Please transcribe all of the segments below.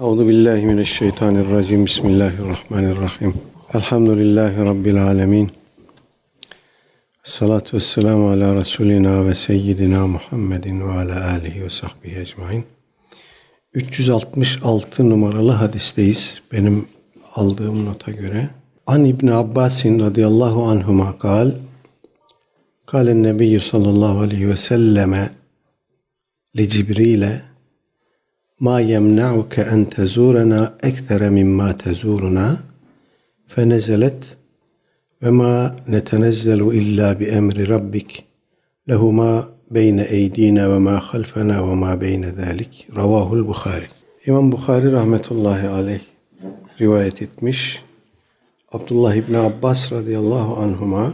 Euzu billahi mineşşeytanirracim. Bismillahirrahmanirrahim. Elhamdülillahi rabbil alamin. Salatu vesselamu ala Resulina ve seyyidina Muhammedin ve ala alihi ve sahbihi ecmain. 366 numaralı hadisteyiz. Benim aldığım nota göre. An İbn Abbasin radıyallahu anhuma kal. Kale Nebiyyü sallallahu aleyhi ve selleme li Cibril'e ما يمنعك أن تزورنا أكثر مما تزورنا؟ فنزلت وما نتنزل إلا بأمر ربك له ما بين أيدينا وما خلفنا وما بين ذلك. رواه البخاري. İmam Bukhari rahmetullahi aleyh rivayet etmiş. Abdullah İbni Abbas radıyallahu anhuma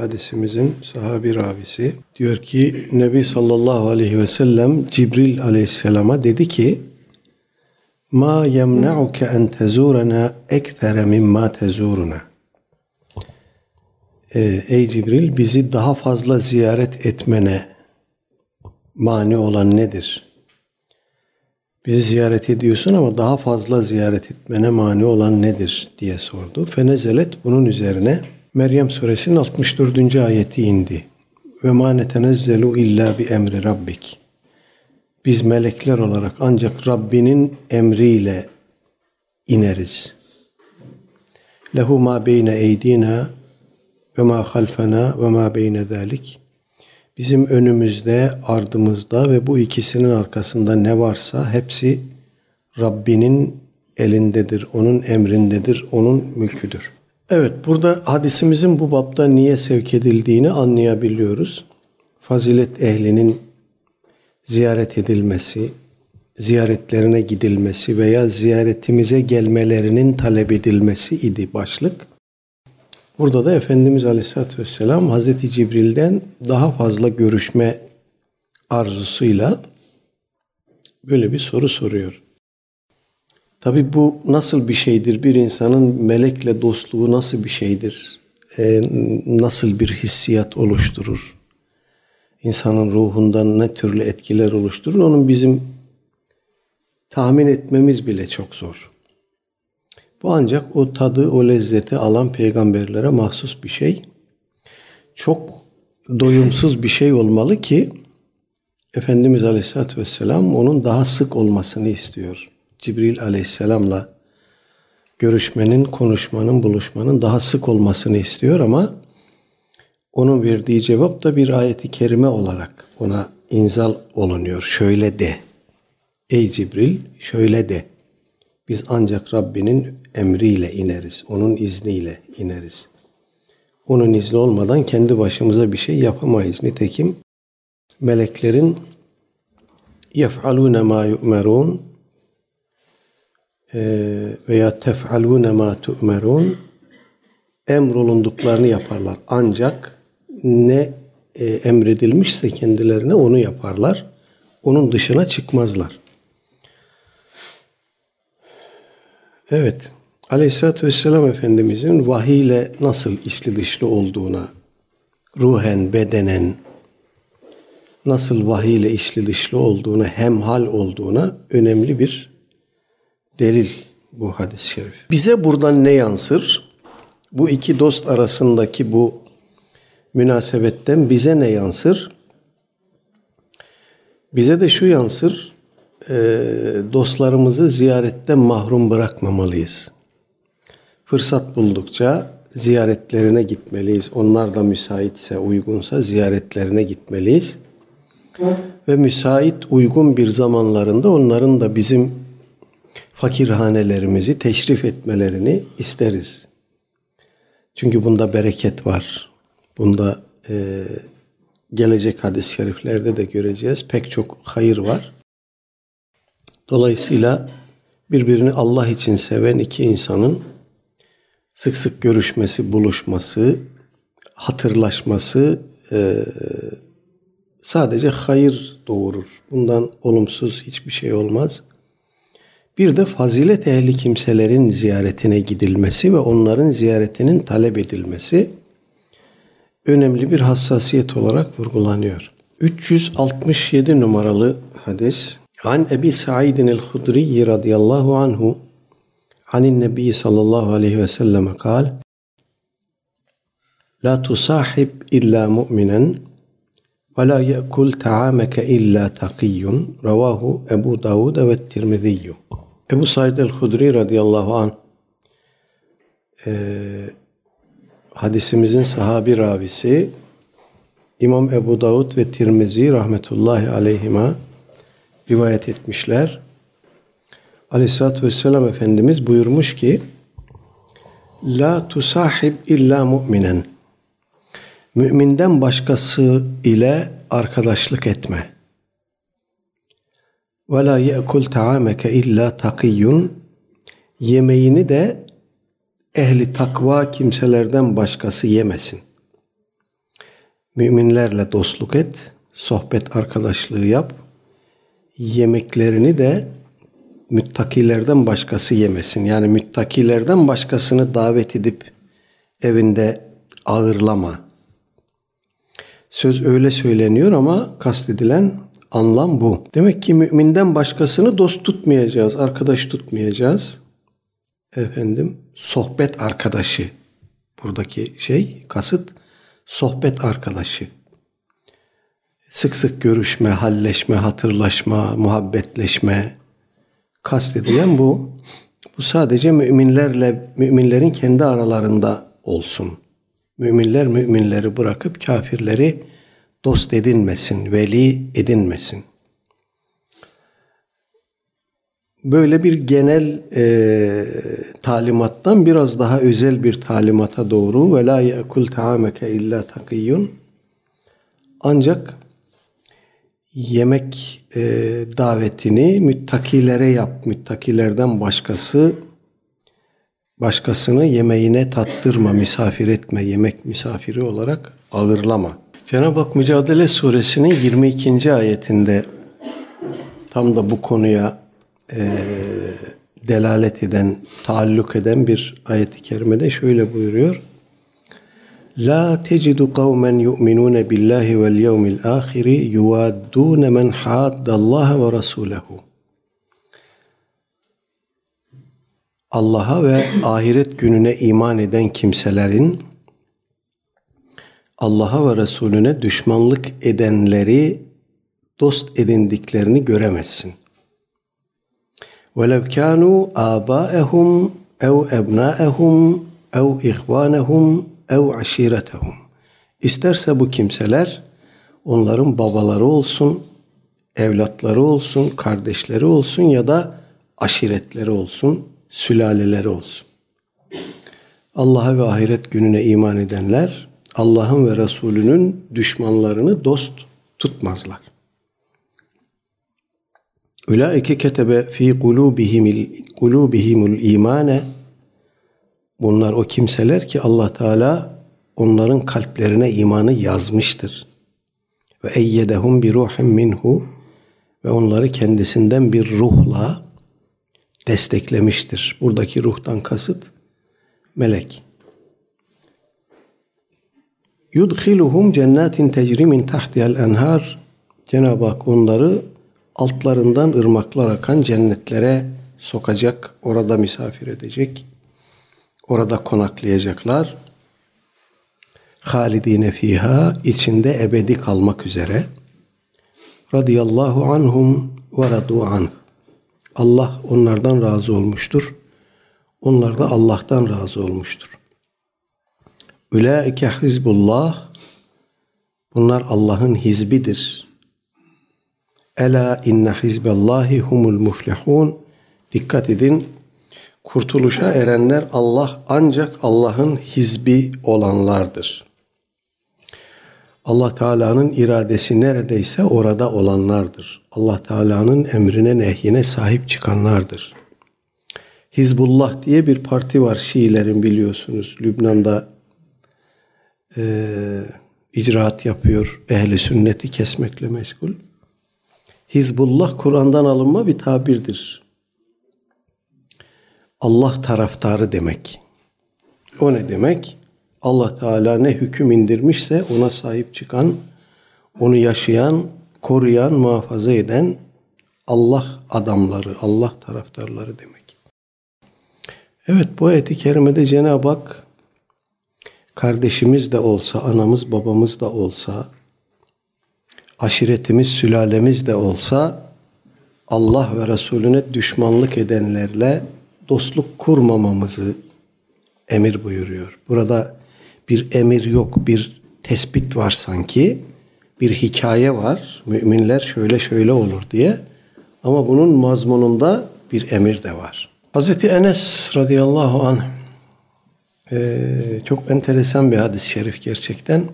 hadisimizin sahabi ravisi diyor ki Nebi sallallahu aleyhi ve sellem Cibril aleyhisselama dedi ki Ma yemna'uke en tezurena ektere mimma tezuruna ee, Ey Cibril bizi daha fazla ziyaret etmene mani olan nedir? Bizi ziyaret ediyorsun ama daha fazla ziyaret etmene mani olan nedir diye sordu. Fenezelet bunun üzerine Meryem suresinin 64. ayeti indi. Ve ma netenezzelu illa bi emri rabbik. Biz melekler olarak ancak Rabbinin emriyle ineriz. Lehu ma beyne eydina ve ma halfena ve ma beyne zalik. Bizim önümüzde, ardımızda ve bu ikisinin arkasında ne varsa hepsi Rabbinin elindedir, onun emrindedir, onun mülküdür. Evet, burada hadisimizin bu bapta niye sevk edildiğini anlayabiliyoruz. Fazilet ehlinin ziyaret edilmesi, ziyaretlerine gidilmesi veya ziyaretimize gelmelerinin talep edilmesi idi başlık. Burada da Efendimiz Aleyhisselatü Vesselam Hazreti Cibril'den daha fazla görüşme arzusuyla böyle bir soru soruyor. Tabi bu nasıl bir şeydir? Bir insanın melekle dostluğu nasıl bir şeydir? Ee, nasıl bir hissiyat oluşturur? İnsanın ruhundan ne türlü etkiler oluşturur? Onun bizim tahmin etmemiz bile çok zor. Bu ancak o tadı, o lezzeti alan peygamberlere mahsus bir şey. Çok doyumsuz bir şey olmalı ki Efendimiz Aleyhisselatü Vesselam onun daha sık olmasını istiyor. Cibril aleyhisselamla görüşmenin, konuşmanın, buluşmanın daha sık olmasını istiyor ama onun verdiği cevap da bir ayeti kerime olarak ona inzal olunuyor. Şöyle de. Ey Cibril şöyle de. Biz ancak Rabbinin emriyle ineriz. Onun izniyle ineriz. Onun izni olmadan kendi başımıza bir şey yapamayız. Nitekim meleklerin yef'alune ma yu'merun veya tef'alune ma tu'merun emrolunduklarını yaparlar. Ancak ne e, emredilmişse kendilerine onu yaparlar. Onun dışına çıkmazlar. Evet. Aleyhisselatü Vesselam Efendimizin vahiy ile nasıl içli dışlı olduğuna, ruhen, bedenen, nasıl vahiy ile içli dışlı olduğuna, hemhal olduğuna önemli bir delil bu hadis-i şerif. Bize buradan ne yansır? Bu iki dost arasındaki bu münasebetten bize ne yansır? Bize de şu yansır, e, dostlarımızı ziyaretten mahrum bırakmamalıyız. Fırsat buldukça ziyaretlerine gitmeliyiz. Onlar da müsaitse, uygunsa ziyaretlerine gitmeliyiz. Ve müsait, uygun bir zamanlarında onların da bizim fakirhanelerimizi teşrif etmelerini isteriz. Çünkü bunda bereket var. Bunda e, gelecek hadis-i şeriflerde de göreceğiz. Pek çok hayır var. Dolayısıyla birbirini Allah için seven iki insanın sık sık görüşmesi, buluşması, hatırlaşması e, sadece hayır doğurur. Bundan olumsuz hiçbir şey olmaz. Bir de fazilet ehli kimselerin ziyaretine gidilmesi ve onların ziyaretinin talep edilmesi önemli bir hassasiyet olarak vurgulanıyor. 367 numaralı hadis An Ebi Sa'idin el-Hudri radıyallahu anhu Anin Nebi sallallahu aleyhi ve sellem kal La tusahib illa mu'minen ولا يأكل طعامك إلا تقي رواه أبو داود والترمذي Ebu Said el-Hudri radıyallahu anh e, hadisimizin sahabi ravisi İmam Ebu Davud ve Tirmizi rahmetullahi aleyhima rivayet etmişler. Aleyhissalatü vesselam Efendimiz buyurmuş ki La tusahib illa mu'minen Müminden başkası ile arkadaşlık etme. Ve la ye'kul ta'ameke illa takiyyun Yemeğini de ehli takva kimselerden başkası yemesin. Müminlerle dostluk et, sohbet arkadaşlığı yap. Yemeklerini de müttakilerden başkası yemesin. Yani müttakilerden başkasını davet edip evinde ağırlama. Söz öyle söyleniyor ama kastedilen anlam bu. Demek ki müminden başkasını dost tutmayacağız, arkadaş tutmayacağız. Efendim, sohbet arkadaşı. Buradaki şey, kasıt sohbet arkadaşı. Sık sık görüşme, halleşme, hatırlaşma, muhabbetleşme kastedilen bu. Bu sadece müminlerle, müminlerin kendi aralarında olsun. Müminler müminleri bırakıp kafirleri dost edinmesin, veli edinmesin. Böyle bir genel e, talimattan biraz daha özel bir talimata doğru ve la ye'kul ta'ameke illa takiyyun ancak yemek e, davetini müttakilere yap. Müttakilerden başkası başkasını yemeğine tattırma, misafir etme, yemek misafiri olarak ağırlama. Cenab-ı Hak Mücadele Suresinin 22. ayetinde tam da bu konuya e, delalet eden, taalluk eden bir ayet-i kerimede şöyle buyuruyor. La tecidu kavmen yu'minun billahi vel yevmil ahiri yuvaddun men haddallaha ve rasulehu. Allah'a ve ahiret gününe iman eden kimselerin Allah'a ve Resulüne düşmanlık edenleri dost edindiklerini göremezsin. وَلَوْ كَانُوا آبَاءَهُمْ اَوْ اَبْنَاءَهُمْ اَوْ اِخْوَانَهُمْ ev aşiretehum. İsterse bu kimseler onların babaları olsun, evlatları olsun, kardeşleri olsun ya da aşiretleri olsun, sülaleleri olsun. Allah'a ve ahiret gününe iman edenler Allah'ın ve Resulünün düşmanlarını dost tutmazlar. Ulaike ketebe fi kulubihimil kulubihimul imane Bunlar o kimseler ki Allah Teala onların kalplerine imanı yazmıştır. Ve eyyedehum bi ruhin minhu ve onları kendisinden bir ruhla desteklemiştir. Buradaki ruhtan kasıt melek. Yudkhiluhum cennetin tecri min tahtiha'l enhar. Cenab-ı Hak onları altlarından ırmaklar akan cennetlere sokacak, orada misafir edecek. Orada konaklayacaklar. Halidine fiha içinde ebedi kalmak üzere. Radiyallahu anhum ve radu anh. Allah onlardan razı olmuştur. Onlar da Allah'tan razı olmuştur. Ülaike hizbullah Bunlar Allah'ın hizbidir. Ela inne hizballahi humul muflihun. Dikkat edin kurtuluşa erenler Allah ancak Allah'ın hizbi olanlardır. Allah Teala'nın iradesi neredeyse orada olanlardır. Allah Teala'nın emrine nehyine sahip çıkanlardır. Hizbullah diye bir parti var Şiilerin biliyorsunuz. Lübnan'da e, icraat yapıyor. Ehli sünneti kesmekle meşgul. Hizbullah Kur'an'dan alınma bir tabirdir. Allah taraftarı demek. O ne demek? Allah Teala ne hüküm indirmişse ona sahip çıkan, onu yaşayan, koruyan, muhafaza eden Allah adamları, Allah taraftarları demek. Evet bu ayeti kerimede Cenab-ı Hak kardeşimiz de olsa, anamız babamız da olsa, aşiretimiz, sülalemiz de olsa Allah ve Resulüne düşmanlık edenlerle dostluk kurmamamızı emir buyuruyor. Burada bir emir yok, bir tespit var sanki. Bir hikaye var. Müminler şöyle şöyle olur diye. Ama bunun mazmununda bir emir de var. Hazreti Enes radıyallahu anh e, çok enteresan bir hadis-i şerif gerçekten.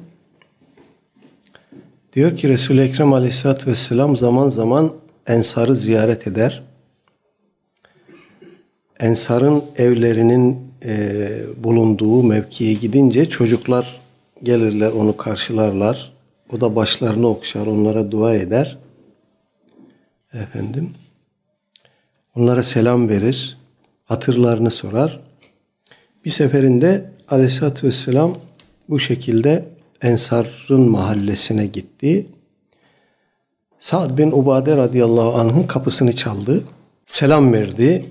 Diyor ki Resul-i Ekrem aleyhissalatü vesselam zaman zaman Ensar'ı ziyaret eder. Ensar'ın evlerinin e, bulunduğu mevkiye gidince çocuklar gelirler onu karşılarlar. O da başlarını okşar, onlara dua eder. Efendim. Onlara selam verir. Hatırlarını sorar. Bir seferinde Aleyhisselatü Vesselam bu şekilde Ensar'ın mahallesine gitti. Sa'd bin Ubade radıyallahu anh'ın kapısını çaldı. Selam verdi.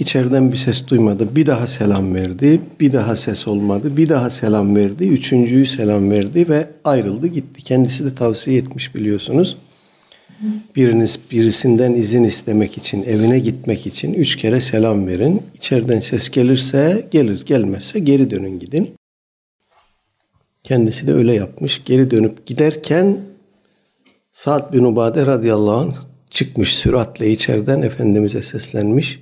İçeriden bir ses duymadı. Bir daha selam verdi. Bir daha ses olmadı. Bir daha selam verdi. Üçüncüyü selam verdi ve ayrıldı gitti. Kendisi de tavsiye etmiş biliyorsunuz. Biriniz birisinden izin istemek için, evine gitmek için üç kere selam verin. İçeriden ses gelirse gelir, gelmezse geri dönün gidin. Kendisi de öyle yapmış. Geri dönüp giderken Sa'd bin Ubade radıyallahu anh çıkmış süratle içeriden Efendimiz'e seslenmiş.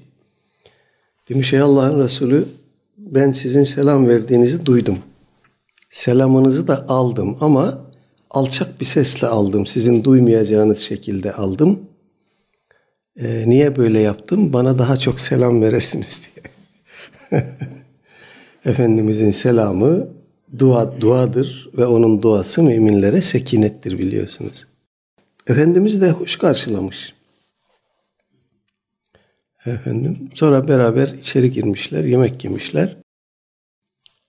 Demiş ey Allah'ın Resulü ben sizin selam verdiğinizi duydum. Selamınızı da aldım ama alçak bir sesle aldım. Sizin duymayacağınız şekilde aldım. Ee, niye böyle yaptım? Bana daha çok selam veresiniz diye. Efendimizin selamı dua duadır ve onun duası müminlere sekinettir biliyorsunuz. Efendimiz de hoş karşılamış. Efendim. Sonra beraber içeri girmişler, yemek yemişler.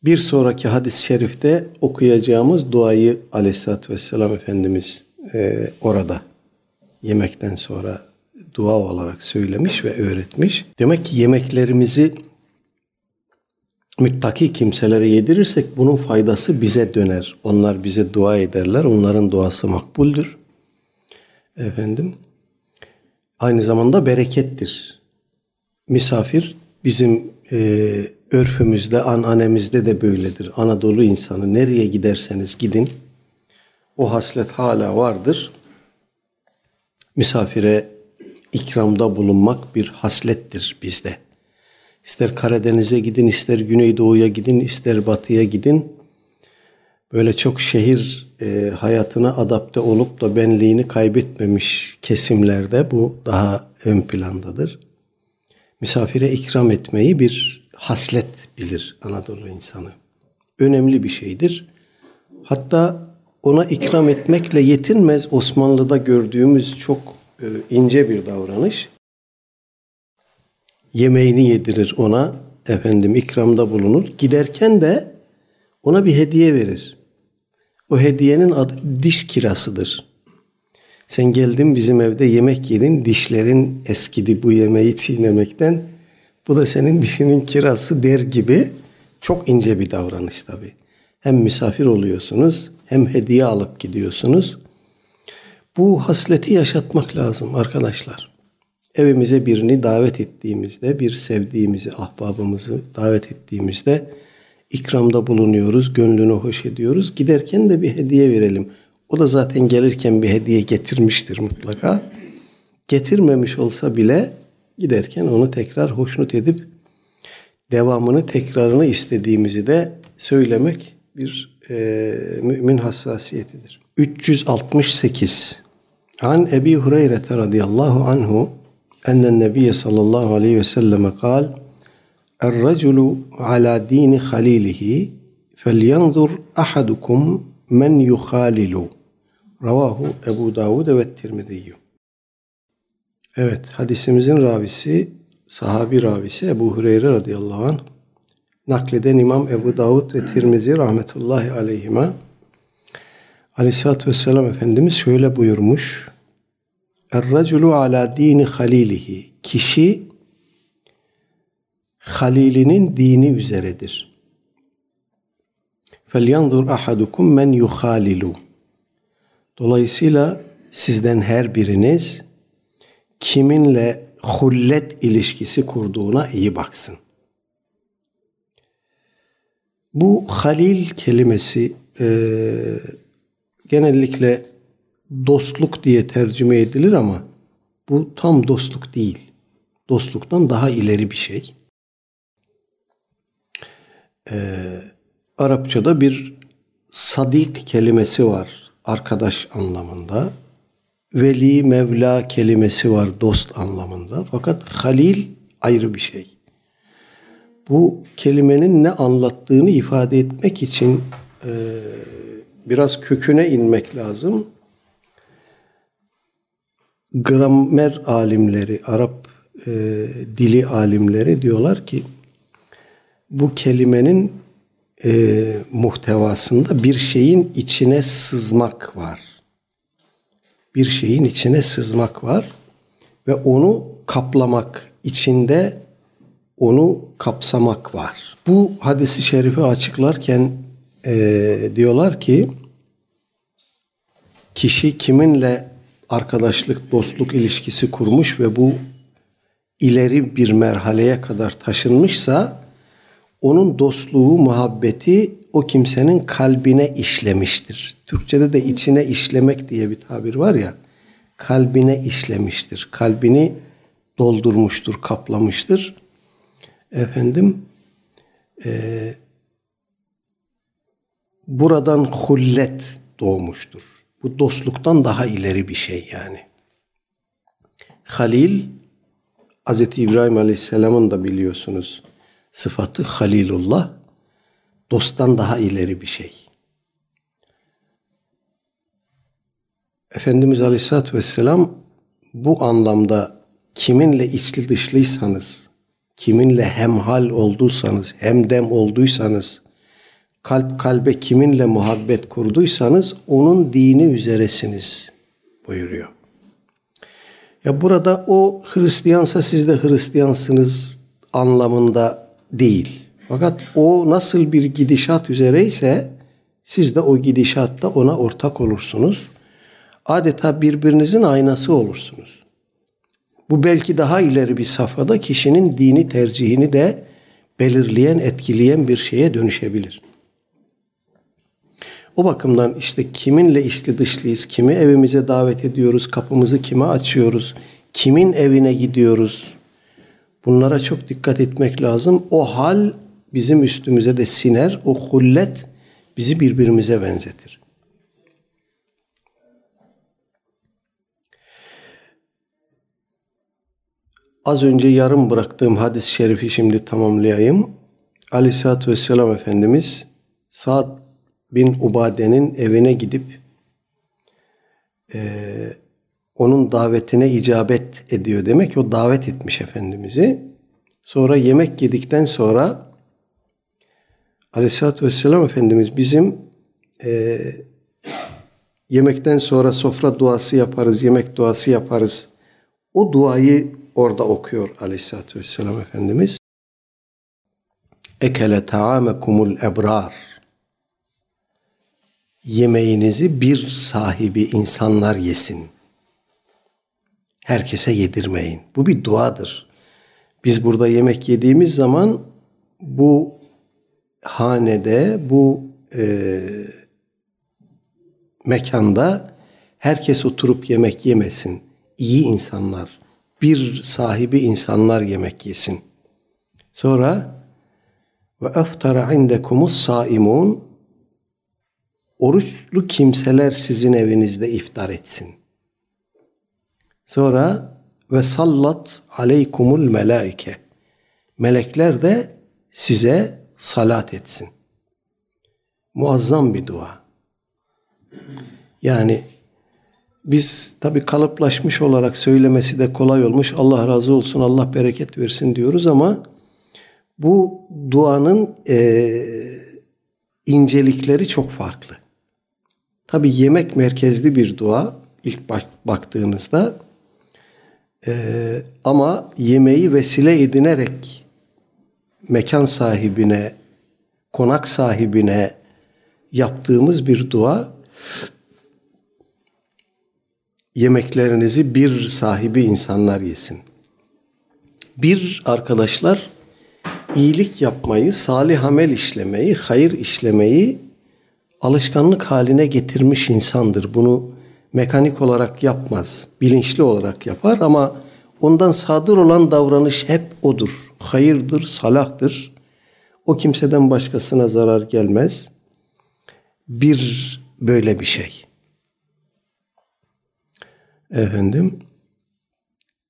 Bir sonraki hadis-i şerifte okuyacağımız duayı aleyhissalatü vesselam Efendimiz e, orada yemekten sonra dua olarak söylemiş ve öğretmiş. Demek ki yemeklerimizi müttaki kimselere yedirirsek bunun faydası bize döner. Onlar bize dua ederler. Onların duası makbuldür. Efendim. Aynı zamanda berekettir. Misafir bizim e, örfümüzde, ananemizde de böyledir. Anadolu insanı nereye giderseniz gidin o haslet hala vardır. Misafire ikramda bulunmak bir haslettir bizde. İster Karadeniz'e gidin, ister Güneydoğu'ya gidin, ister Batı'ya gidin. Böyle çok şehir e, hayatına adapte olup da benliğini kaybetmemiş kesimlerde bu daha ön plandadır. Misafire ikram etmeyi bir haslet bilir Anadolu insanı. Önemli bir şeydir. Hatta ona ikram etmekle yetinmez Osmanlı'da gördüğümüz çok e, ince bir davranış. Yemeğini yedirir ona, efendim ikramda bulunur. Giderken de ona bir hediye verir. O hediyenin adı diş kirasıdır. Sen geldin bizim evde yemek yedin, dişlerin eskidi bu yemeği çiğnemekten. Bu da senin dişinin kirası der gibi çok ince bir davranış tabii. Hem misafir oluyorsunuz hem hediye alıp gidiyorsunuz. Bu hasleti yaşatmak lazım arkadaşlar. Evimize birini davet ettiğimizde, bir sevdiğimizi, ahbabımızı davet ettiğimizde ikramda bulunuyoruz, gönlünü hoş ediyoruz. Giderken de bir hediye verelim. O da zaten gelirken bir hediye getirmiştir mutlaka. Getirmemiş olsa bile giderken onu tekrar hoşnut edip devamını, tekrarını istediğimizi de söylemek bir e, mümin hassasiyetidir. 368 An Ebi Hureyre radıyallahu anhu ennen nebiye sallallahu aleyhi ve selleme kal Er-raculu ala dini halilihi felyanzur ahadukum men yuhalilu Ravahu Ebu Davud evet Tirmidiyyü. Evet hadisimizin ravisi sahabi ravisi Ebu Hureyre radıyallahu anh nakleden İmam Ebu Davud ve Tirmizi rahmetullahi aleyhime Aleyhisselatü Vesselam Efendimiz şöyle buyurmuş. Er-raculu ala dini halilihi. Kişi halilinin dini üzeredir. Felyanzur ahadukum men yuhalilu. Dolayısıyla sizden her biriniz kiminle hullet ilişkisi kurduğuna iyi baksın. Bu halil kelimesi e, genellikle dostluk diye tercüme edilir ama bu tam dostluk değil. Dostluktan daha ileri bir şey. Ee, Arapçada bir sadik kelimesi var arkadaş anlamında. Veli, Mevla kelimesi var dost anlamında. Fakat halil ayrı bir şey. Bu kelimenin ne anlattığını ifade etmek için e, biraz köküne inmek lazım. Gramer alimleri, Arap e, dili alimleri diyorlar ki bu kelimenin e, muhtevasında bir şeyin içine sızmak var. Bir şeyin içine sızmak var ve onu kaplamak, içinde onu kapsamak var. Bu hadisi şerifi açıklarken e, diyorlar ki kişi kiminle arkadaşlık, dostluk ilişkisi kurmuş ve bu ileri bir merhaleye kadar taşınmışsa onun dostluğu, muhabbeti o kimsenin kalbine işlemiştir. Türkçede de içine işlemek diye bir tabir var ya. Kalbine işlemiştir. Kalbini doldurmuştur, kaplamıştır. Efendim e, buradan hullet doğmuştur. Bu dostluktan daha ileri bir şey yani. Halil Hz. İbrahim Aleyhisselam'ın da biliyorsunuz sıfatı Halilullah dosttan daha ileri bir şey. Efendimiz Aleyhisselatü Vesselam bu anlamda kiminle içli dışlıysanız, kiminle hemhal olduysanız, hemdem olduysanız, kalp kalbe kiminle muhabbet kurduysanız onun dini üzeresiniz buyuruyor. Ya burada o Hristiyansa siz de Hristiyansınız anlamında değil. Fakat o nasıl bir gidişat üzereyse siz de o gidişatta ona ortak olursunuz. Adeta birbirinizin aynası olursunuz. Bu belki daha ileri bir safhada kişinin dini tercihini de belirleyen, etkileyen bir şeye dönüşebilir. O bakımdan işte kiminle içli dışlıyız, kimi evimize davet ediyoruz, kapımızı kime açıyoruz, kimin evine gidiyoruz. Bunlara çok dikkat etmek lazım. O hal bizim üstümüze de siner. O hullet bizi birbirimize benzetir. Az önce yarım bıraktığım hadis-i şerifi şimdi tamamlayayım. Aleyhisselatü Vesselam Efendimiz saat bin Ubade'nin evine gidip e, onun davetine icabet ediyor. Demek o davet etmiş Efendimiz'i. Sonra yemek yedikten sonra Aleyhisselatü Vesselam Efendimiz bizim e, yemekten sonra sofra duası yaparız, yemek duası yaparız. O duayı orada okuyor Aleyhisselatü Vesselam Efendimiz. Ekele ta'amekumul ebrar yemeğinizi bir sahibi insanlar yesin. Herkese yedirmeyin. Bu bir duadır. Biz burada yemek yediğimiz zaman bu hanede, bu e, mekanda herkes oturup yemek yemesin. İyi insanlar, bir sahibi insanlar yemek yesin. Sonra ve eftara indekumus saimun oruçlu kimseler sizin evinizde iftar etsin. Sonra ve sallat aleykumul melaike. Melekler de size salat etsin. Muazzam bir dua. Yani biz tabi kalıplaşmış olarak söylemesi de kolay olmuş. Allah razı olsun, Allah bereket versin diyoruz ama bu duanın e, incelikleri çok farklı. Tabi yemek merkezli bir dua ilk bak, baktığınızda Ee, ama yemeği vesile edinerek mekan sahibine, konak sahibine yaptığımız bir dua yemeklerinizi bir sahibi insanlar yesin. Bir arkadaşlar iyilik yapmayı, salih amel işlemeyi, hayır işlemeyi alışkanlık haline getirmiş insandır. Bunu mekanik olarak yapmaz, bilinçli olarak yapar ama ondan sadır olan davranış hep odur. Hayırdır, salahtır. O kimseden başkasına zarar gelmez. Bir böyle bir şey. Efendim,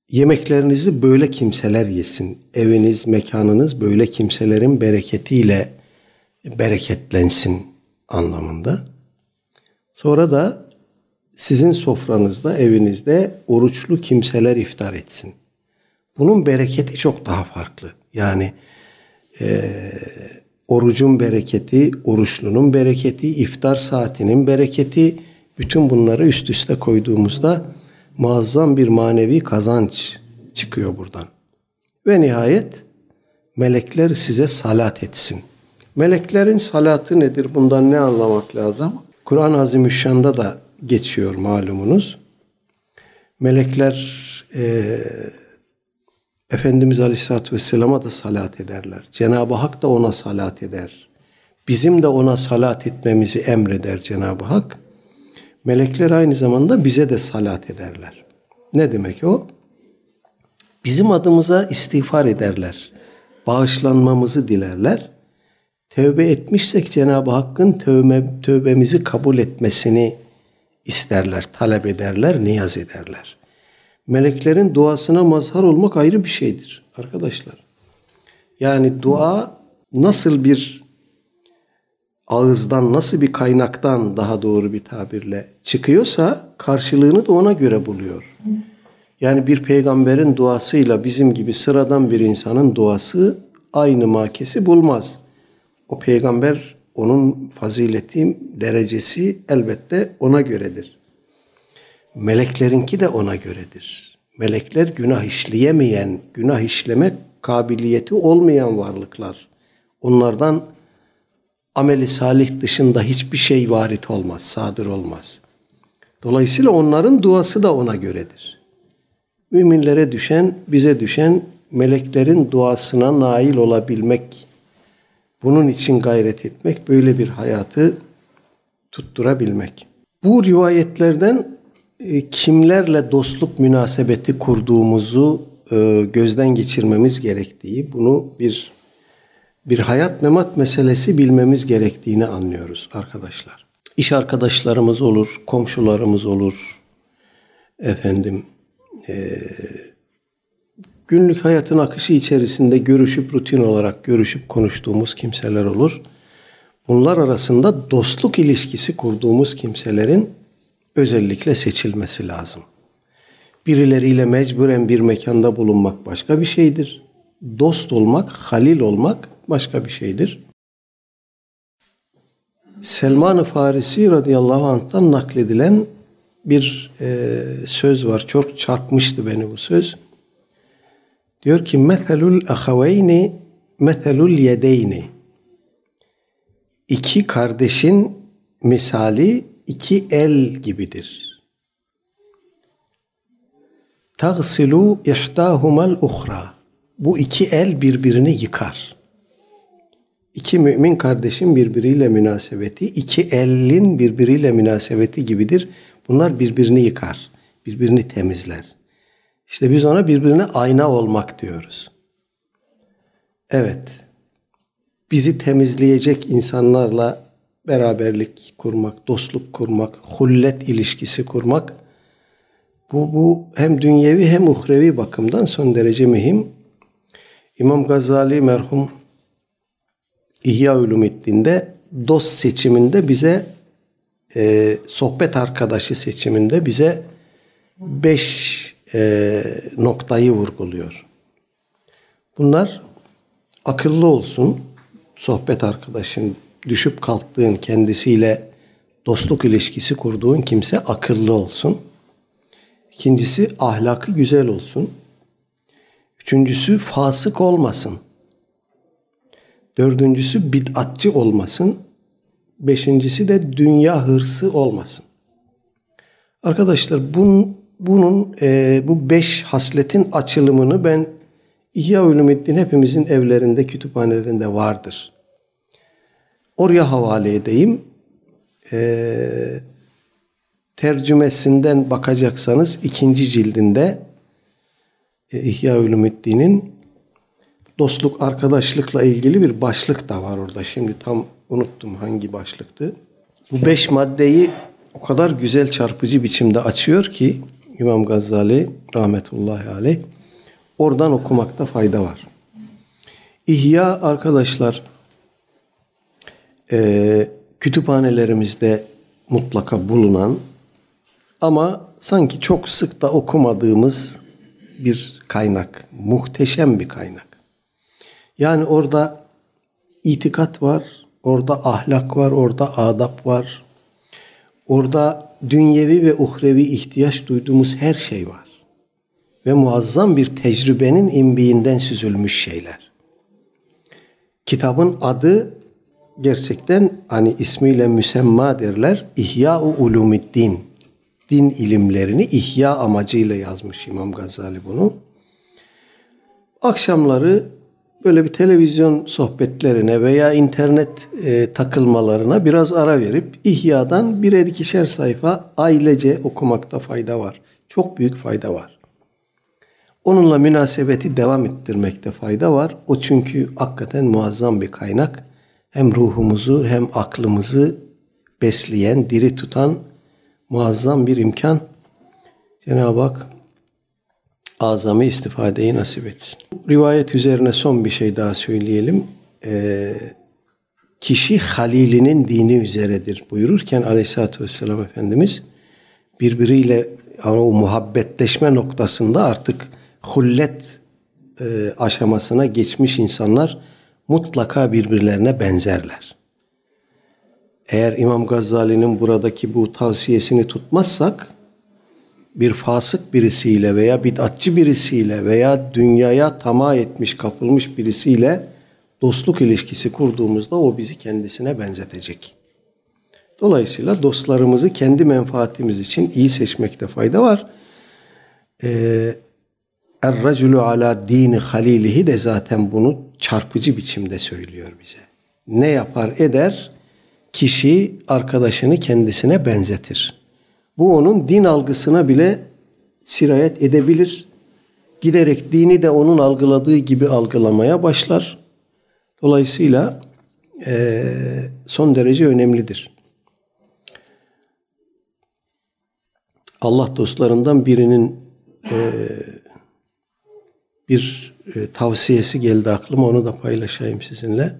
yemeklerinizi böyle kimseler yesin. Eviniz, mekanınız böyle kimselerin bereketiyle bereketlensin anlamında. Sonra da sizin sofranızda, evinizde oruçlu kimseler iftar etsin. Bunun bereketi çok daha farklı. Yani e, orucun bereketi, oruçlunun bereketi, iftar saatinin bereketi, bütün bunları üst üste koyduğumuzda muazzam bir manevi kazanç çıkıyor buradan. Ve nihayet melekler size salat etsin. Meleklerin salatı nedir? Bundan ne anlamak lazım? Kur'an-ı Azimüşşan'da da geçiyor malumunuz. Melekler e, Efendimiz Aleyhisselatü Vesselam'a da salat ederler. Cenab-ı Hak da ona salat eder. Bizim de ona salat etmemizi emreder Cenab-ı Hak. Melekler aynı zamanda bize de salat ederler. Ne demek o? Bizim adımıza istiğfar ederler. Bağışlanmamızı dilerler. Tövbe etmişsek Cenab-ı Hakk'ın tövbe, tövbemizi kabul etmesini isterler, talep ederler, niyaz ederler. Meleklerin duasına mazhar olmak ayrı bir şeydir arkadaşlar. Yani dua nasıl bir ağızdan, nasıl bir kaynaktan daha doğru bir tabirle çıkıyorsa karşılığını da ona göre buluyor. Yani bir peygamberin duasıyla bizim gibi sıradan bir insanın duası aynı makesi bulmaz. O peygamber onun fazileti, derecesi elbette ona göredir. Meleklerinki de ona göredir. Melekler günah işleyemeyen, günah işleme kabiliyeti olmayan varlıklar. Onlardan ameli salih dışında hiçbir şey varit olmaz, sadır olmaz. Dolayısıyla onların duası da ona göredir. Müminlere düşen, bize düşen meleklerin duasına nail olabilmek, bunun için gayret etmek, böyle bir hayatı tutturabilmek. Bu rivayetlerden e, kimlerle dostluk münasebeti kurduğumuzu e, gözden geçirmemiz gerektiği, bunu bir bir hayat memat meselesi bilmemiz gerektiğini anlıyoruz arkadaşlar. İş arkadaşlarımız olur, komşularımız olur, efendim, e, günlük hayatın akışı içerisinde görüşüp rutin olarak görüşüp konuştuğumuz kimseler olur. Bunlar arasında dostluk ilişkisi kurduğumuz kimselerin özellikle seçilmesi lazım. Birileriyle mecburen bir mekanda bulunmak başka bir şeydir. Dost olmak, halil olmak başka bir şeydir. Selman-ı Farisi radıyallahu anh'tan nakledilen bir e, söz var. Çok çarpmıştı beni bu söz. Diyor ki meselul ahaveyni meselul yedeyni. İki kardeşin misali iki el gibidir. Tagsilu ihtahumal uhra. Bu iki el birbirini yıkar. İki mümin kardeşin birbiriyle münasebeti, iki elin birbiriyle münasebeti gibidir. Bunlar birbirini yıkar, birbirini temizler. İşte biz ona birbirine ayna olmak diyoruz. Evet, bizi temizleyecek insanlarla beraberlik kurmak, dostluk kurmak, hullet ilişkisi kurmak bu, bu hem dünyevi hem uhrevi bakımdan son derece mühim. İmam Gazali merhum İhya Ulumiddin'de dost seçiminde bize e, sohbet arkadaşı seçiminde bize beş e, noktayı vurguluyor. Bunlar akıllı olsun, sohbet arkadaşın, düşüp kalktığın kendisiyle dostluk ilişkisi kurduğun kimse akıllı olsun. İkincisi ahlakı güzel olsun. Üçüncüsü fasık olmasın. Dördüncüsü bid'atçı olmasın. Beşincisi de dünya hırsı olmasın. Arkadaşlar bunun, bunun e, bu beş hasletin açılımını ben İhya Ulumuddin hepimizin evlerinde, kütüphanelerinde vardır. Oraya havale edeyim. E, tercümesinden bakacaksanız ikinci cildinde e, İhya Ulumuddin'in dostluk, arkadaşlıkla ilgili bir başlık da var orada. Şimdi tam unuttum hangi başlıktı. Bu beş maddeyi o kadar güzel çarpıcı biçimde açıyor ki İmam Gazali rahmetullahi aleyh oradan okumakta fayda var. İhya arkadaşlar e, kütüphanelerimizde mutlaka bulunan ama sanki çok sık da okumadığımız bir kaynak. Muhteşem bir kaynak. Yani orada itikat var, orada ahlak var, orada adap var. Orada dünyevi ve uhrevi ihtiyaç duyduğumuz her şey var. Ve muazzam bir tecrübenin imbiğinden süzülmüş şeyler. Kitabın adı gerçekten hani ismiyle müsemma derler. İhya-u Ulumiddin. Din ilimlerini ihya amacıyla yazmış İmam Gazali bunu. Akşamları böyle bir televizyon sohbetlerine veya internet e, takılmalarına biraz ara verip İhya'dan birer ikişer sayfa ailece okumakta fayda var. Çok büyük fayda var. Onunla münasebeti devam ettirmekte fayda var. O çünkü hakikaten muazzam bir kaynak. Hem ruhumuzu hem aklımızı besleyen, diri tutan muazzam bir imkan. Cenab-ı Hak azami istifadeyi nasip etsin. Rivayet üzerine son bir şey daha söyleyelim. Ee, kişi halilinin dini üzeredir buyururken aleyhissalatü vesselam Efendimiz birbiriyle o muhabbetleşme noktasında artık hullet e, aşamasına geçmiş insanlar mutlaka birbirlerine benzerler. Eğer İmam Gazali'nin buradaki bu tavsiyesini tutmazsak bir fasık birisiyle veya bid'atçı birisiyle veya dünyaya tamah etmiş, kapılmış birisiyle dostluk ilişkisi kurduğumuzda o bizi kendisine benzetecek. Dolayısıyla dostlarımızı kendi menfaatimiz için iyi seçmekte fayda var. Ee, Er-raculu ala dini halilihi de zaten bunu çarpıcı biçimde söylüyor bize. Ne yapar eder? Kişi arkadaşını kendisine benzetir. Bu onun din algısına bile sirayet edebilir. Giderek dini de onun algıladığı gibi algılamaya başlar. Dolayısıyla e, son derece önemlidir. Allah dostlarından birinin e, bir e, tavsiyesi geldi aklıma onu da paylaşayım sizinle.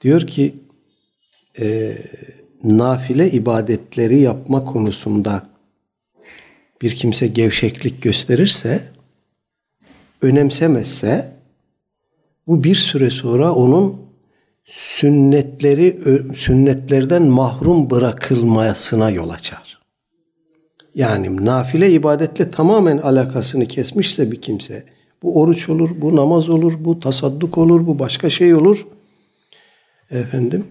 Diyor ki e, nafile ibadetleri yapma konusunda bir kimse gevşeklik gösterirse, önemsemezse bu bir süre sonra onun sünnetleri sünnetlerden mahrum bırakılmasına yol açar. Yani nafile ibadetle tamamen alakasını kesmişse bir kimse, bu oruç olur, bu namaz olur, bu tasadduk olur, bu başka şey olur. Efendim,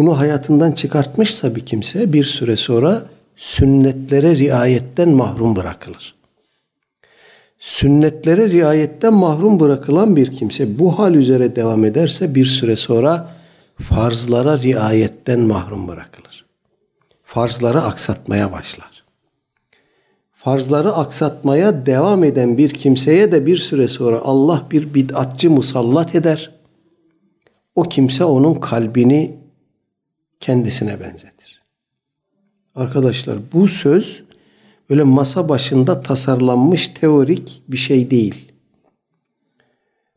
bunu hayatından çıkartmışsa bir kimse bir süre sonra sünnetlere riayetten mahrum bırakılır. Sünnetlere riayetten mahrum bırakılan bir kimse bu hal üzere devam ederse bir süre sonra farzlara riayetten mahrum bırakılır. Farzları aksatmaya başlar. Farzları aksatmaya devam eden bir kimseye de bir süre sonra Allah bir bid'atçı musallat eder. O kimse onun kalbini kendisine benzetir. Arkadaşlar bu söz öyle masa başında tasarlanmış teorik bir şey değil.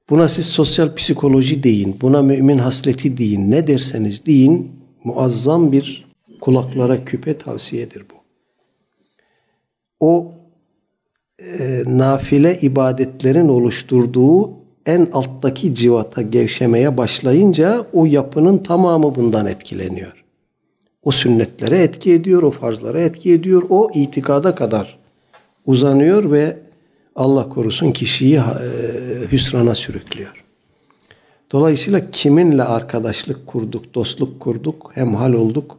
Buna siz sosyal psikoloji deyin, buna mümin hasleti deyin, ne derseniz deyin, muazzam bir kulaklara küpe tavsiyedir bu. O e, nafile ibadetlerin oluşturduğu en alttaki civata gevşemeye başlayınca o yapının tamamı bundan etkileniyor. O sünnetlere etki ediyor, o farzlara etki ediyor. O itikada kadar uzanıyor ve Allah korusun kişiyi e, hüsrana sürüklüyor. Dolayısıyla kiminle arkadaşlık kurduk, dostluk kurduk, hemhal olduk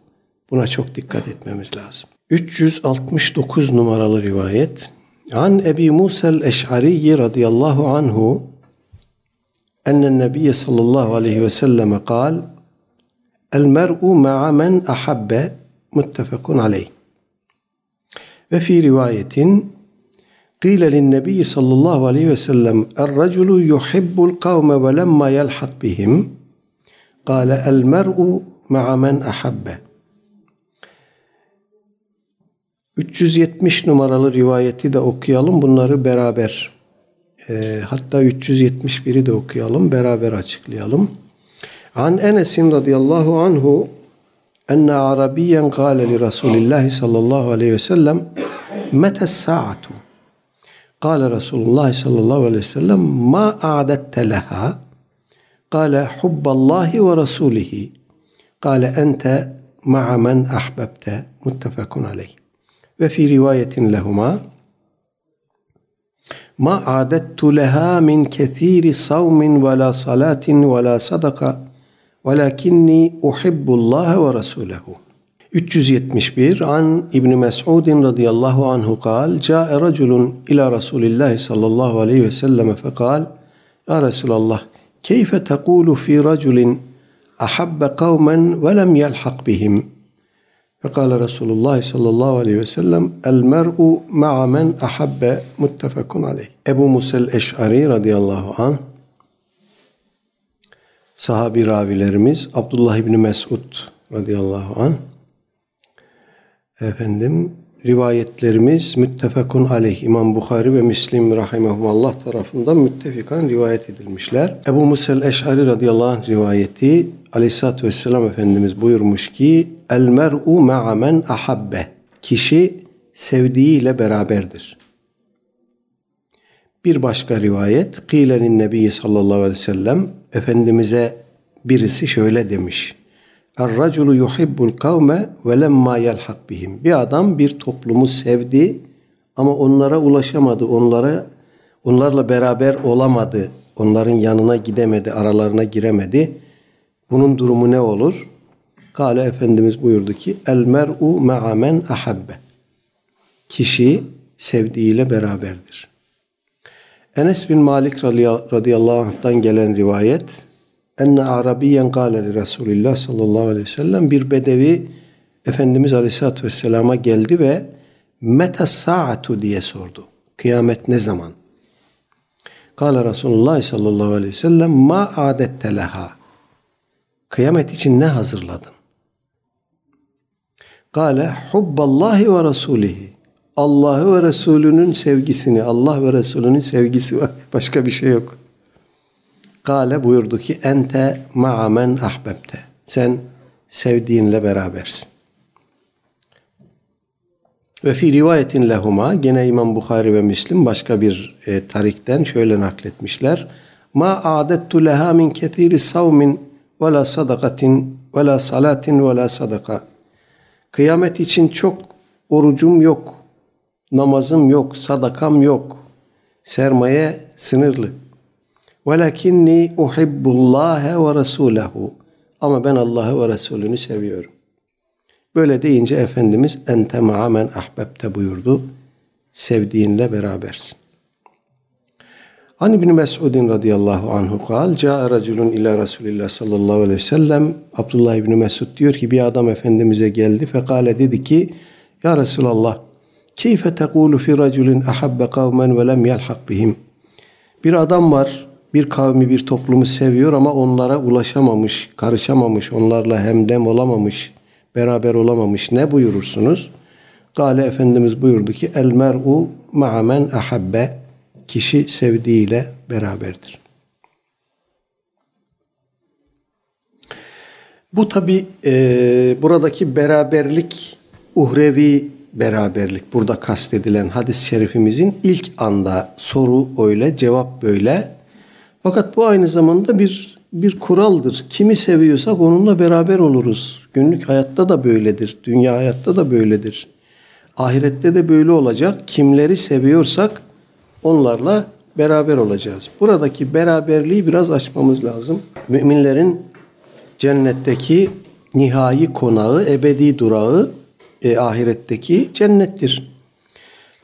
buna çok dikkat etmemiz lazım. 369 numaralı rivayet. An Ebi Musa el-Eş'ari radıyallahu anhu enne nebiye sallallahu aleyhi ve selleme kal el mer'u ma'a men ahabbe muttefekun aleyh. Ve fi rivayetin قيل للنبي صلى الله عليه وسلم الرجل يحب القوم ولما يلحق بهم قال المرء مع من أحبه 370 numaralı rivayeti de okuyalım. Bunları beraber e, hatta 371'i de okuyalım. Beraber açıklayalım. An Enes'in radıyallahu anhu enne Arabiyen kâle li Resulillahi sallallahu aleyhi ve sellem metes sa'atu قال رسول الله صلى الله عليه وسلم ما أعددت لها قال حب الله ورسوله قال أنت مع من أحببت متفق عليه وفي رواية لهما ما أعددت لها من كثير صوم ولا صلاة ولا صدقة ولكني أحب الله ورسوله 371 An İbn Mes'ud radıyallahu anhu kal Câe raculun ila Resulillahi sallallahu aleyhi ve sellem fekal Ya Resulallah keyfe tekulu fi raculin ahabbe kavmen ve lem yelhak bihim Fekal Resulullah sallallahu aleyhi ve sellem El mer'u ma'a men ahabbe muttefekun aleyh Ebu Musel Eş'ari radıyallahu anh sahabi ravilerimiz Abdullah İbni Mesud radıyallahu anh efendim rivayetlerimiz müttefekun aleyh İmam Bukhari ve Müslim rahimehumallah tarafından müttefikan rivayet edilmişler. Ebu Musel Eş'ari radıyallahu anh rivayeti aleyhissalatü vesselam Efendimiz buyurmuş ki el mer'u ma'a men ahabbe kişi sevdiğiyle beraberdir. Bir başka rivayet kılenin nebi sallallahu aleyhi ve sellem Efendimiz'e birisi şöyle demiş. Er-raculu yuhibbul kavme ve lemma yelhak bihim. Bir adam bir toplumu sevdi ama onlara ulaşamadı. Onlara onlarla beraber olamadı. Onların yanına gidemedi, aralarına giremedi. Bunun durumu ne olur? Kale Efendimiz buyurdu ki el mer'u ma'a men ahabbe. Kişi sevdiğiyle beraberdir. Enes bin Malik radıyallahu anh'tan gelen rivayet enne Arabiyen kâle li Resulillah sallallahu aleyhi ve sellem bir bedevi Efendimiz aleyhissalatü vesselama geldi ve meta saatu diye sordu. Kıyamet ne zaman? Kâle Resulullah sallallahu aleyhi ve sellem ma adette leha. Kıyamet için ne hazırladın? Kâle hubballahi ve rasulihi. Allah'ı ve Resulünün sevgisini, Allah ve Resulünün sevgisi var. Başka bir şey yok. Kale buyurdu ki ente ma'a men ahbebte. Sen sevdiğinle berabersin. Ve fi rivayetin lehuma gene İmam Bukhari ve Müslim başka bir e, tarikten şöyle nakletmişler. Ma adettu leha min kethiri savmin ve la sadakatin ve la salatin ve la sadaka. Kıyamet için çok orucum yok, namazım yok, sadakam yok. Sermaye sınırlı. Velakinni uhibbullâhe ve rasûlehu. Ama ben Allah'ı ve Resulünü seviyorum. Böyle deyince Efendimiz ente ma'amen ahbebte buyurdu. Sevdiğinle berabersin. An İbni Mes'udin radıyallahu anhu kal, Câe raculun ila Resulillah sallallahu aleyhi ve sellem. Abdullah İbni Mesud diyor ki bir adam Efendimiz'e geldi. Fekale dedi ki, Ya Resulallah, keyfe tekulu fi raculin ahabbe kavmen ve lem yelhak bihim. Bir adam var, bir kavmi bir toplumu seviyor ama onlara ulaşamamış, karışamamış, onlarla hemdem olamamış, beraber olamamış. Ne buyurursunuz? Gale Efendimiz buyurdu ki el mer'u ma'amen ahabbe kişi sevdiğiyle beraberdir. Bu tabi e, buradaki beraberlik uhrevi beraberlik burada kastedilen hadis-i şerifimizin ilk anda soru öyle cevap böyle fakat bu aynı zamanda bir bir kuraldır. Kimi seviyorsak onunla beraber oluruz. Günlük hayatta da böyledir. Dünya hayatta da böyledir. Ahirette de böyle olacak. Kimleri seviyorsak onlarla beraber olacağız. Buradaki beraberliği biraz açmamız lazım. Müminlerin cennetteki nihai konağı, ebedi durağı e, ahiretteki cennettir.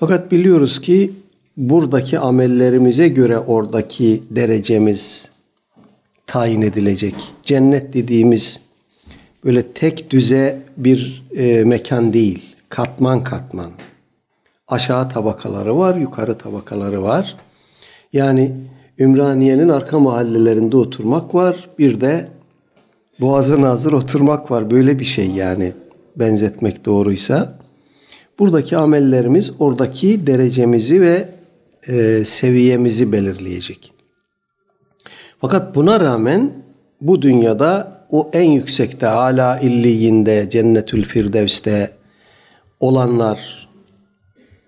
Fakat biliyoruz ki buradaki amellerimize göre oradaki derecemiz tayin edilecek. Cennet dediğimiz böyle tek düze bir e, mekan değil. Katman katman. Aşağı tabakaları var, yukarı tabakaları var. Yani Ümraniye'nin arka mahallelerinde oturmak var. Bir de Boğaz'a nazır oturmak var. Böyle bir şey yani benzetmek doğruysa. Buradaki amellerimiz oradaki derecemizi ve e, seviyemizi belirleyecek. Fakat buna rağmen bu dünyada o en yüksekte hala illiyinde, cennetül firdevste olanlar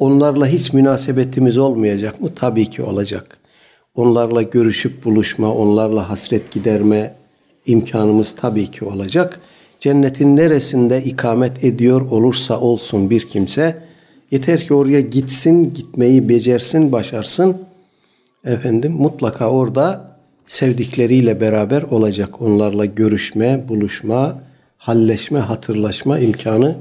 onlarla hiç münasebetimiz olmayacak mı? Tabii ki olacak. Onlarla görüşüp buluşma, onlarla hasret giderme imkanımız tabii ki olacak. Cennetin neresinde ikamet ediyor olursa olsun bir kimse yeter ki oraya gitsin, gitmeyi becersin, başarsın. Efendim mutlaka orada sevdikleriyle beraber olacak. Onlarla görüşme, buluşma, halleşme, hatırlaşma imkanı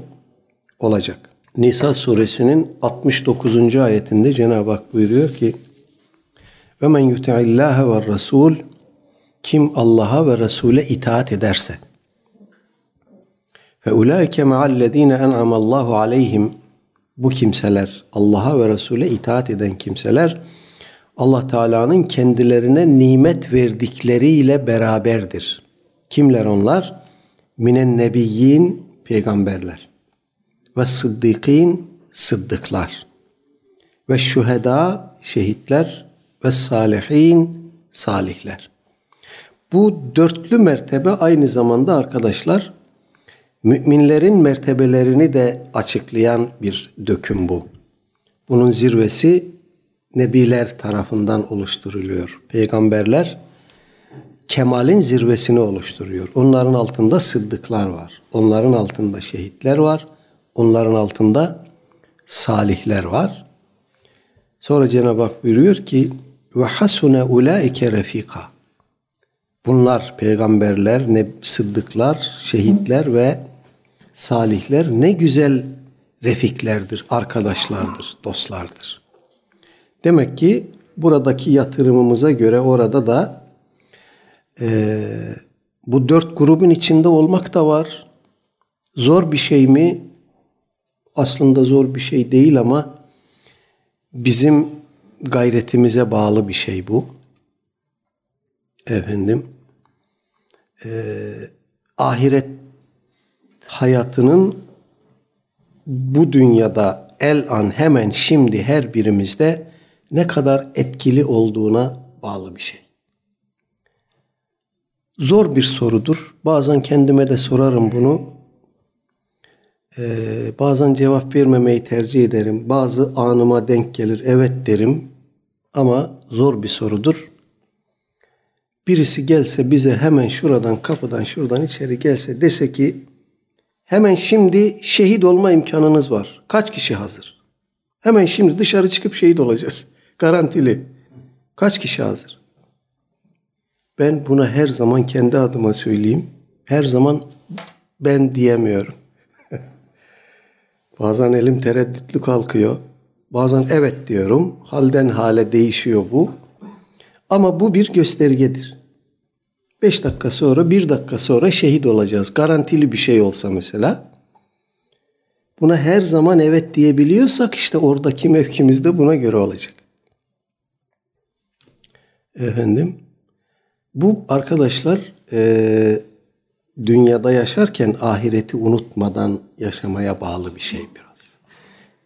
olacak. Nisa suresinin 69. ayetinde Cenab-ı Hak buyuruyor ki ve men yuti'illâhe ve rasul kim Allah'a ve Resul'e itaat ederse ve ulaike ma'allezine en'amallahu aleyhim bu kimseler Allah'a ve Resul'e itaat eden kimseler Allah Teala'nın kendilerine nimet verdikleriyle beraberdir. Kimler onlar? Minen nebiyyin peygamberler ve sıddıkîn sıddıklar ve şüheda şehitler ve salihin salihler. Bu dörtlü mertebe aynı zamanda arkadaşlar müminlerin mertebelerini de açıklayan bir döküm bu. Bunun zirvesi nebiler tarafından oluşturuluyor. Peygamberler kemalin zirvesini oluşturuyor. Onların altında sıddıklar var. Onların altında şehitler var. Onların altında salihler var. Sonra Cenab-ı Hak buyuruyor ki ve hasune ulaike refika. Bunlar peygamberler, ne sıddıklar, şehitler ve salihler ne güzel refiklerdir, arkadaşlardır, dostlardır. Demek ki buradaki yatırımımıza göre orada da e, bu dört grubun içinde olmak da var. Zor bir şey mi? Aslında zor bir şey değil ama bizim gayretimize bağlı bir şey bu. Efendim, e, ahiret hayatının bu dünyada el an hemen şimdi her birimizde ne kadar etkili olduğuna bağlı bir şey. Zor bir sorudur. Bazen kendime de sorarım bunu. Ee, bazen cevap vermemeyi tercih ederim. Bazı anıma denk gelir. Evet derim. Ama zor bir sorudur. Birisi gelse bize hemen şuradan kapıdan şuradan içeri gelse dese ki hemen şimdi şehit olma imkanınız var. Kaç kişi hazır? Hemen şimdi dışarı çıkıp şehit olacağız. Garantili. Kaç kişi hazır? Ben buna her zaman kendi adıma söyleyeyim. Her zaman ben diyemiyorum. Bazen elim tereddütlü kalkıyor. Bazen evet diyorum. Halden hale değişiyor bu. Ama bu bir göstergedir. Beş dakika sonra, bir dakika sonra şehit olacağız. Garantili bir şey olsa mesela. Buna her zaman evet diyebiliyorsak işte oradaki mevkimiz de buna göre olacak. Efendim, bu arkadaşlar e, dünyada yaşarken ahireti unutmadan yaşamaya bağlı bir şey biraz.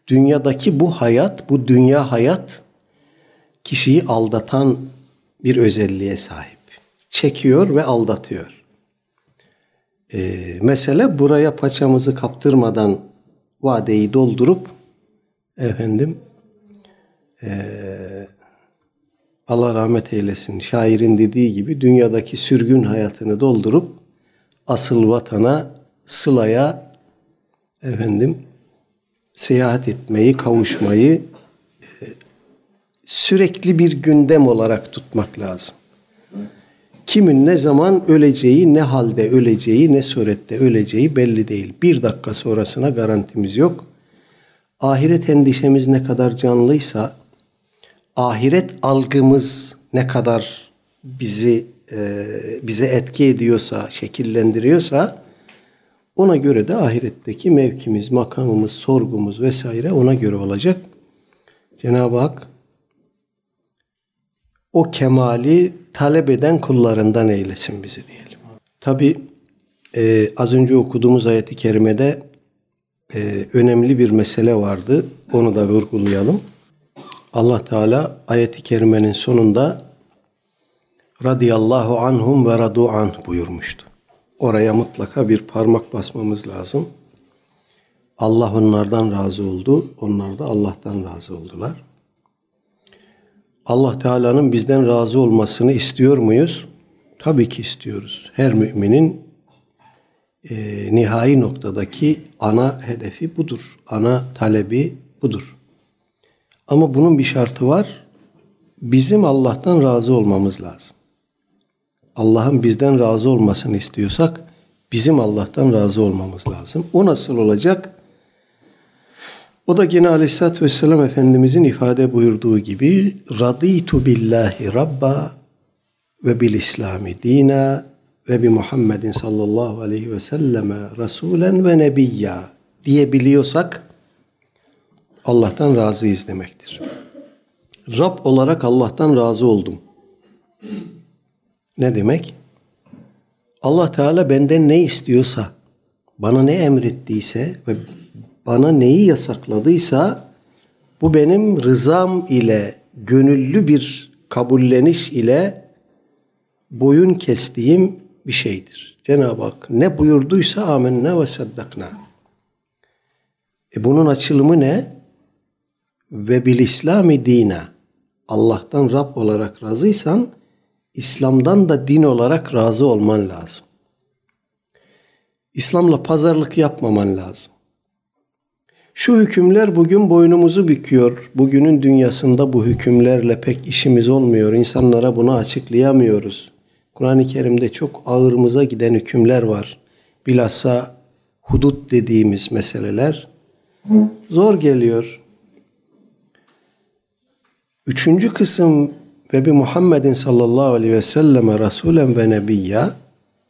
Dünyadaki bu hayat, bu dünya hayat kişiyi aldatan bir özelliğe sahip. Çekiyor ve aldatıyor. Ee, mesele buraya paçamızı kaptırmadan vadeyi doldurup efendim e, Allah rahmet eylesin şairin dediği gibi dünyadaki sürgün hayatını doldurup asıl vatana, sılaya efendim seyahat etmeyi, kavuşmayı e, sürekli bir gündem olarak tutmak lazım. Kimin ne zaman öleceği, ne halde öleceği, ne surette öleceği belli değil. Bir dakika sonrasına garantimiz yok. Ahiret endişemiz ne kadar canlıysa, ahiret algımız ne kadar bizi e, bize etki ediyorsa, şekillendiriyorsa, ona göre de ahiretteki mevkimiz, makamımız, sorgumuz vesaire ona göre olacak. Cenab-ı Hak o kemali talep eden kullarından eylesin bizi diyelim. Tabi e, az önce okuduğumuz ayeti kerimede e, önemli bir mesele vardı. Onu da vurgulayalım. Allah Teala ayeti kerimenin sonunda radıyallahu anhum ve radu an buyurmuştu. Oraya mutlaka bir parmak basmamız lazım. Allah onlardan razı oldu. Onlar da Allah'tan razı oldular. Allah Teala'nın bizden razı olmasını istiyor muyuz? Tabii ki istiyoruz. Her müminin e, nihai noktadaki ana hedefi budur. Ana talebi budur. Ama bunun bir şartı var. Bizim Allah'tan razı olmamız lazım. Allah'ın bizden razı olmasını istiyorsak bizim Allah'tan razı olmamız lazım. O nasıl olacak? O da yine Aleyhisselatü Vesselam Efendimizin ifade buyurduğu gibi Raditu billahi rabba ve bil İslami dina ve bi Muhammedin sallallahu aleyhi ve selleme rasulen ve nebiyya diyebiliyorsak Allah'tan razıyız demektir. Rab olarak Allah'tan razı oldum. Ne demek? Allah Teala benden ne istiyorsa, bana ne emrettiyse ve bana neyi yasakladıysa bu benim rızam ile gönüllü bir kabulleniş ile boyun kestiğim bir şeydir. Cenab-ı Hak ne buyurduysa amenne ve saddakna. E bunun açılımı ne? Ve bil İslami dina. Allah'tan Rab olarak razıysan İslam'dan da din olarak razı olman lazım. İslam'la pazarlık yapmaman lazım. Şu hükümler bugün boynumuzu büküyor. Bugünün dünyasında bu hükümlerle pek işimiz olmuyor. İnsanlara bunu açıklayamıyoruz. Kur'an-ı Kerim'de çok ağırımıza giden hükümler var. Bilhassa hudut dediğimiz meseleler zor geliyor. Üçüncü kısım ve bir Muhammedin sallallahu aleyhi ve selleme Resulen ve Nebiyya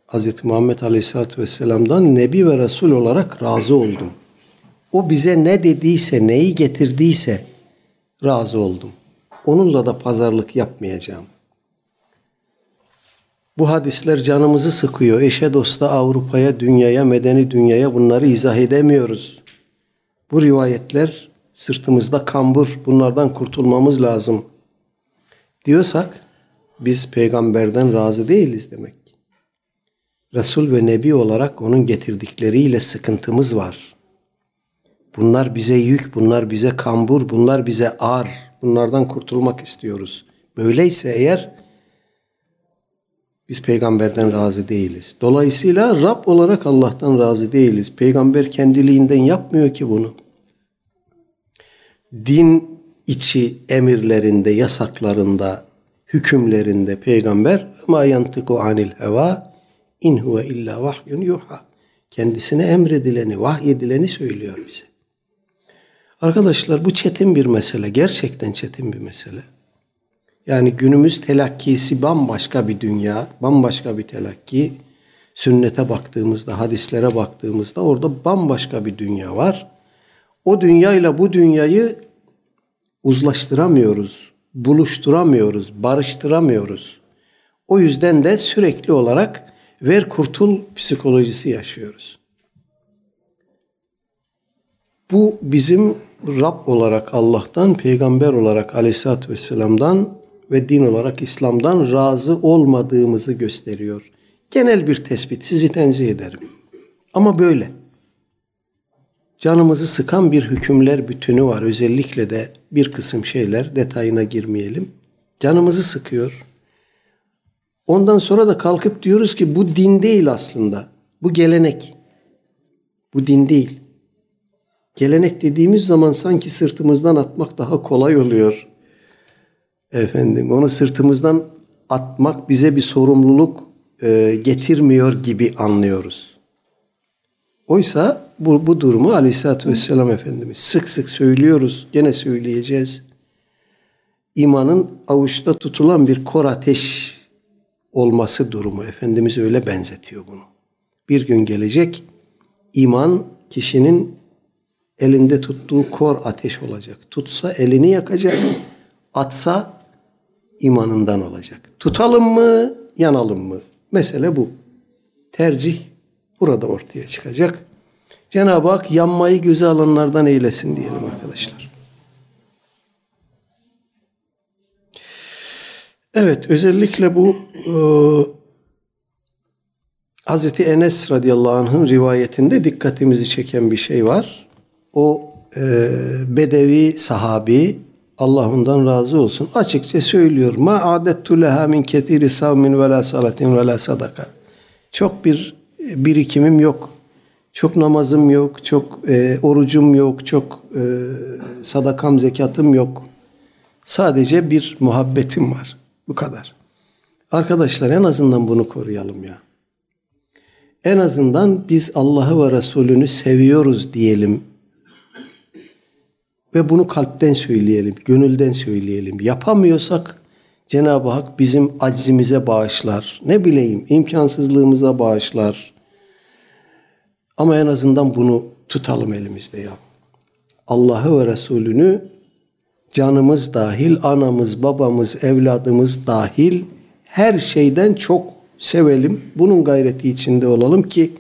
Hz. Muhammed aleyhissalatü vesselam'dan Nebi ve Resul olarak razı oldum. O bize ne dediyse, neyi getirdiyse razı oldum. Onunla da pazarlık yapmayacağım. Bu hadisler canımızı sıkıyor. Eşe dosta Avrupa'ya, dünyaya, medeni dünyaya bunları izah edemiyoruz. Bu rivayetler sırtımızda kambur. Bunlardan kurtulmamız lazım. Diyorsak biz peygamberden razı değiliz demek. Resul ve Nebi olarak onun getirdikleriyle sıkıntımız var. Bunlar bize yük, bunlar bize kambur, bunlar bize ağır. Bunlardan kurtulmak istiyoruz. Böyleyse eğer biz peygamberden razı değiliz. Dolayısıyla Rab olarak Allah'tan razı değiliz. Peygamber kendiliğinden yapmıyor ki bunu. Din içi emirlerinde, yasaklarında, hükümlerinde peygamber ma yantiku anil heva in huve illa vahyun yuha. Kendisine emredileni, vahyedileni söylüyor bize. Arkadaşlar bu çetin bir mesele. Gerçekten çetin bir mesele. Yani günümüz telakkisi bambaşka bir dünya, bambaşka bir telakki. Sünnete baktığımızda, hadislere baktığımızda orada bambaşka bir dünya var. O dünyayla bu dünyayı uzlaştıramıyoruz, buluşturamıyoruz, barıştıramıyoruz. O yüzden de sürekli olarak ver kurtul psikolojisi yaşıyoruz. Bu bizim Rab olarak Allah'tan, peygamber olarak Aleyhisselatü Vesselam'dan ve din olarak İslam'dan razı olmadığımızı gösteriyor. Genel bir tespit, sizi tenzih ederim. Ama böyle. Canımızı sıkan bir hükümler bütünü var. Özellikle de bir kısım şeyler, detayına girmeyelim. Canımızı sıkıyor. Ondan sonra da kalkıp diyoruz ki bu din değil aslında. Bu gelenek. Bu din değil. Gelenek dediğimiz zaman sanki sırtımızdan atmak daha kolay oluyor. Efendim onu sırtımızdan atmak bize bir sorumluluk e, getirmiyor gibi anlıyoruz. Oysa bu, bu durumu Aleyhisselatü Vesselam Efendimiz sık sık söylüyoruz. Gene söyleyeceğiz. İmanın avuçta tutulan bir kor ateş olması durumu. Efendimiz öyle benzetiyor bunu. Bir gün gelecek iman kişinin elinde tuttuğu kor ateş olacak. Tutsa elini yakacak, atsa imanından olacak. Tutalım mı, yanalım mı? Mesele bu. Tercih burada ortaya çıkacak. Cenab-ı Hak yanmayı göze alanlardan eylesin diyelim arkadaşlar. Evet, özellikle bu e, Hazreti Enes radıyallahu anh'ın rivayetinde dikkatimizi çeken bir şey var. O e, Bedevi sahabi Allah ondan razı olsun. Açıkça söylüyor. Ma adettu leha min ketiri savmin ve la salatin ve la sadaka. Çok bir birikimim yok. Çok namazım yok, çok e, orucum yok, çok e, sadakam, zekatım yok. Sadece bir muhabbetim var. Bu kadar. Arkadaşlar en azından bunu koruyalım ya. En azından biz Allah'ı ve Resulünü seviyoruz diyelim. Ve bunu kalpten söyleyelim, gönülden söyleyelim. Yapamıyorsak Cenab-ı Hak bizim aczimize bağışlar. Ne bileyim imkansızlığımıza bağışlar. Ama en azından bunu tutalım elimizde ya. Allah'ı ve Resulünü canımız dahil, anamız, babamız, evladımız dahil her şeyden çok sevelim. Bunun gayreti içinde olalım ki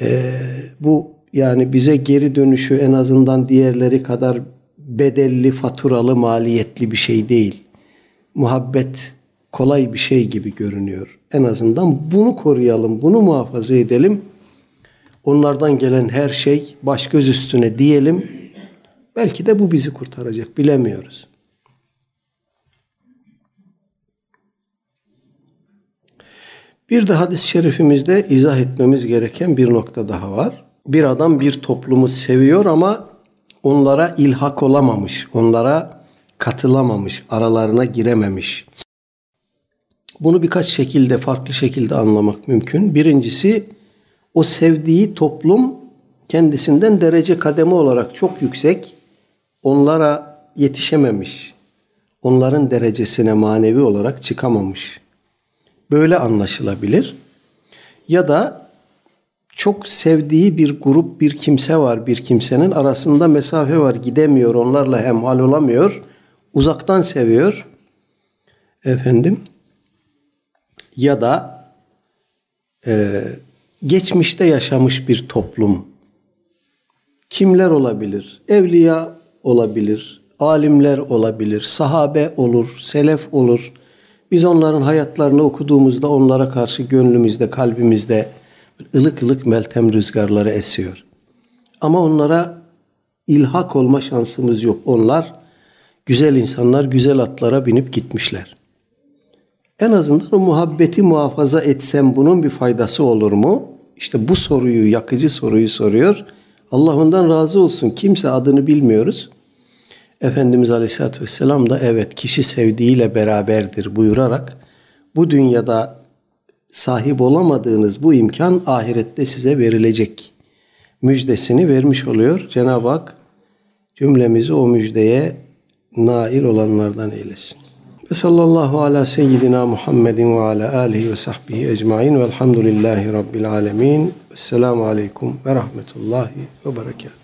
e, bu yani bize geri dönüşü en azından diğerleri kadar bedelli, faturalı, maliyetli bir şey değil. Muhabbet kolay bir şey gibi görünüyor. En azından bunu koruyalım, bunu muhafaza edelim. Onlardan gelen her şey baş göz üstüne diyelim. Belki de bu bizi kurtaracak, bilemiyoruz. Bir de hadis-i şerifimizde izah etmemiz gereken bir nokta daha var. Bir adam bir toplumu seviyor ama onlara ilhak olamamış, onlara katılamamış, aralarına girememiş. Bunu birkaç şekilde, farklı şekilde anlamak mümkün. Birincisi o sevdiği toplum kendisinden derece kademe olarak çok yüksek, onlara yetişememiş, onların derecesine manevi olarak çıkamamış. Böyle anlaşılabilir. Ya da çok sevdiği bir grup, bir kimse var. Bir kimsenin arasında mesafe var. Gidemiyor, onlarla hemhal olamıyor. Uzaktan seviyor. Efendim. Ya da e, geçmişte yaşamış bir toplum. Kimler olabilir? Evliya olabilir, alimler olabilir, sahabe olur, selef olur. Biz onların hayatlarını okuduğumuzda onlara karşı gönlümüzde, kalbimizde ılık ılık meltem rüzgarları esiyor. Ama onlara ilhak olma şansımız yok. Onlar güzel insanlar, güzel atlara binip gitmişler. En azından o muhabbeti muhafaza etsem bunun bir faydası olur mu? İşte bu soruyu, yakıcı soruyu soruyor. Allah ondan razı olsun. Kimse adını bilmiyoruz. Efendimiz Aleyhisselatü Vesselam da evet kişi sevdiğiyle beraberdir buyurarak bu dünyada sahip olamadığınız bu imkan ahirette size verilecek müjdesini vermiş oluyor. Cenab-ı Hak cümlemizi o müjdeye nail olanlardan eylesin. Ve sallallahu ala seyyidina Muhammedin ve ala alihi ve sahbihi ecmain velhamdülillahi rabbil alemin. Vesselamu aleyküm ve rahmetullahi ve berekatuhu.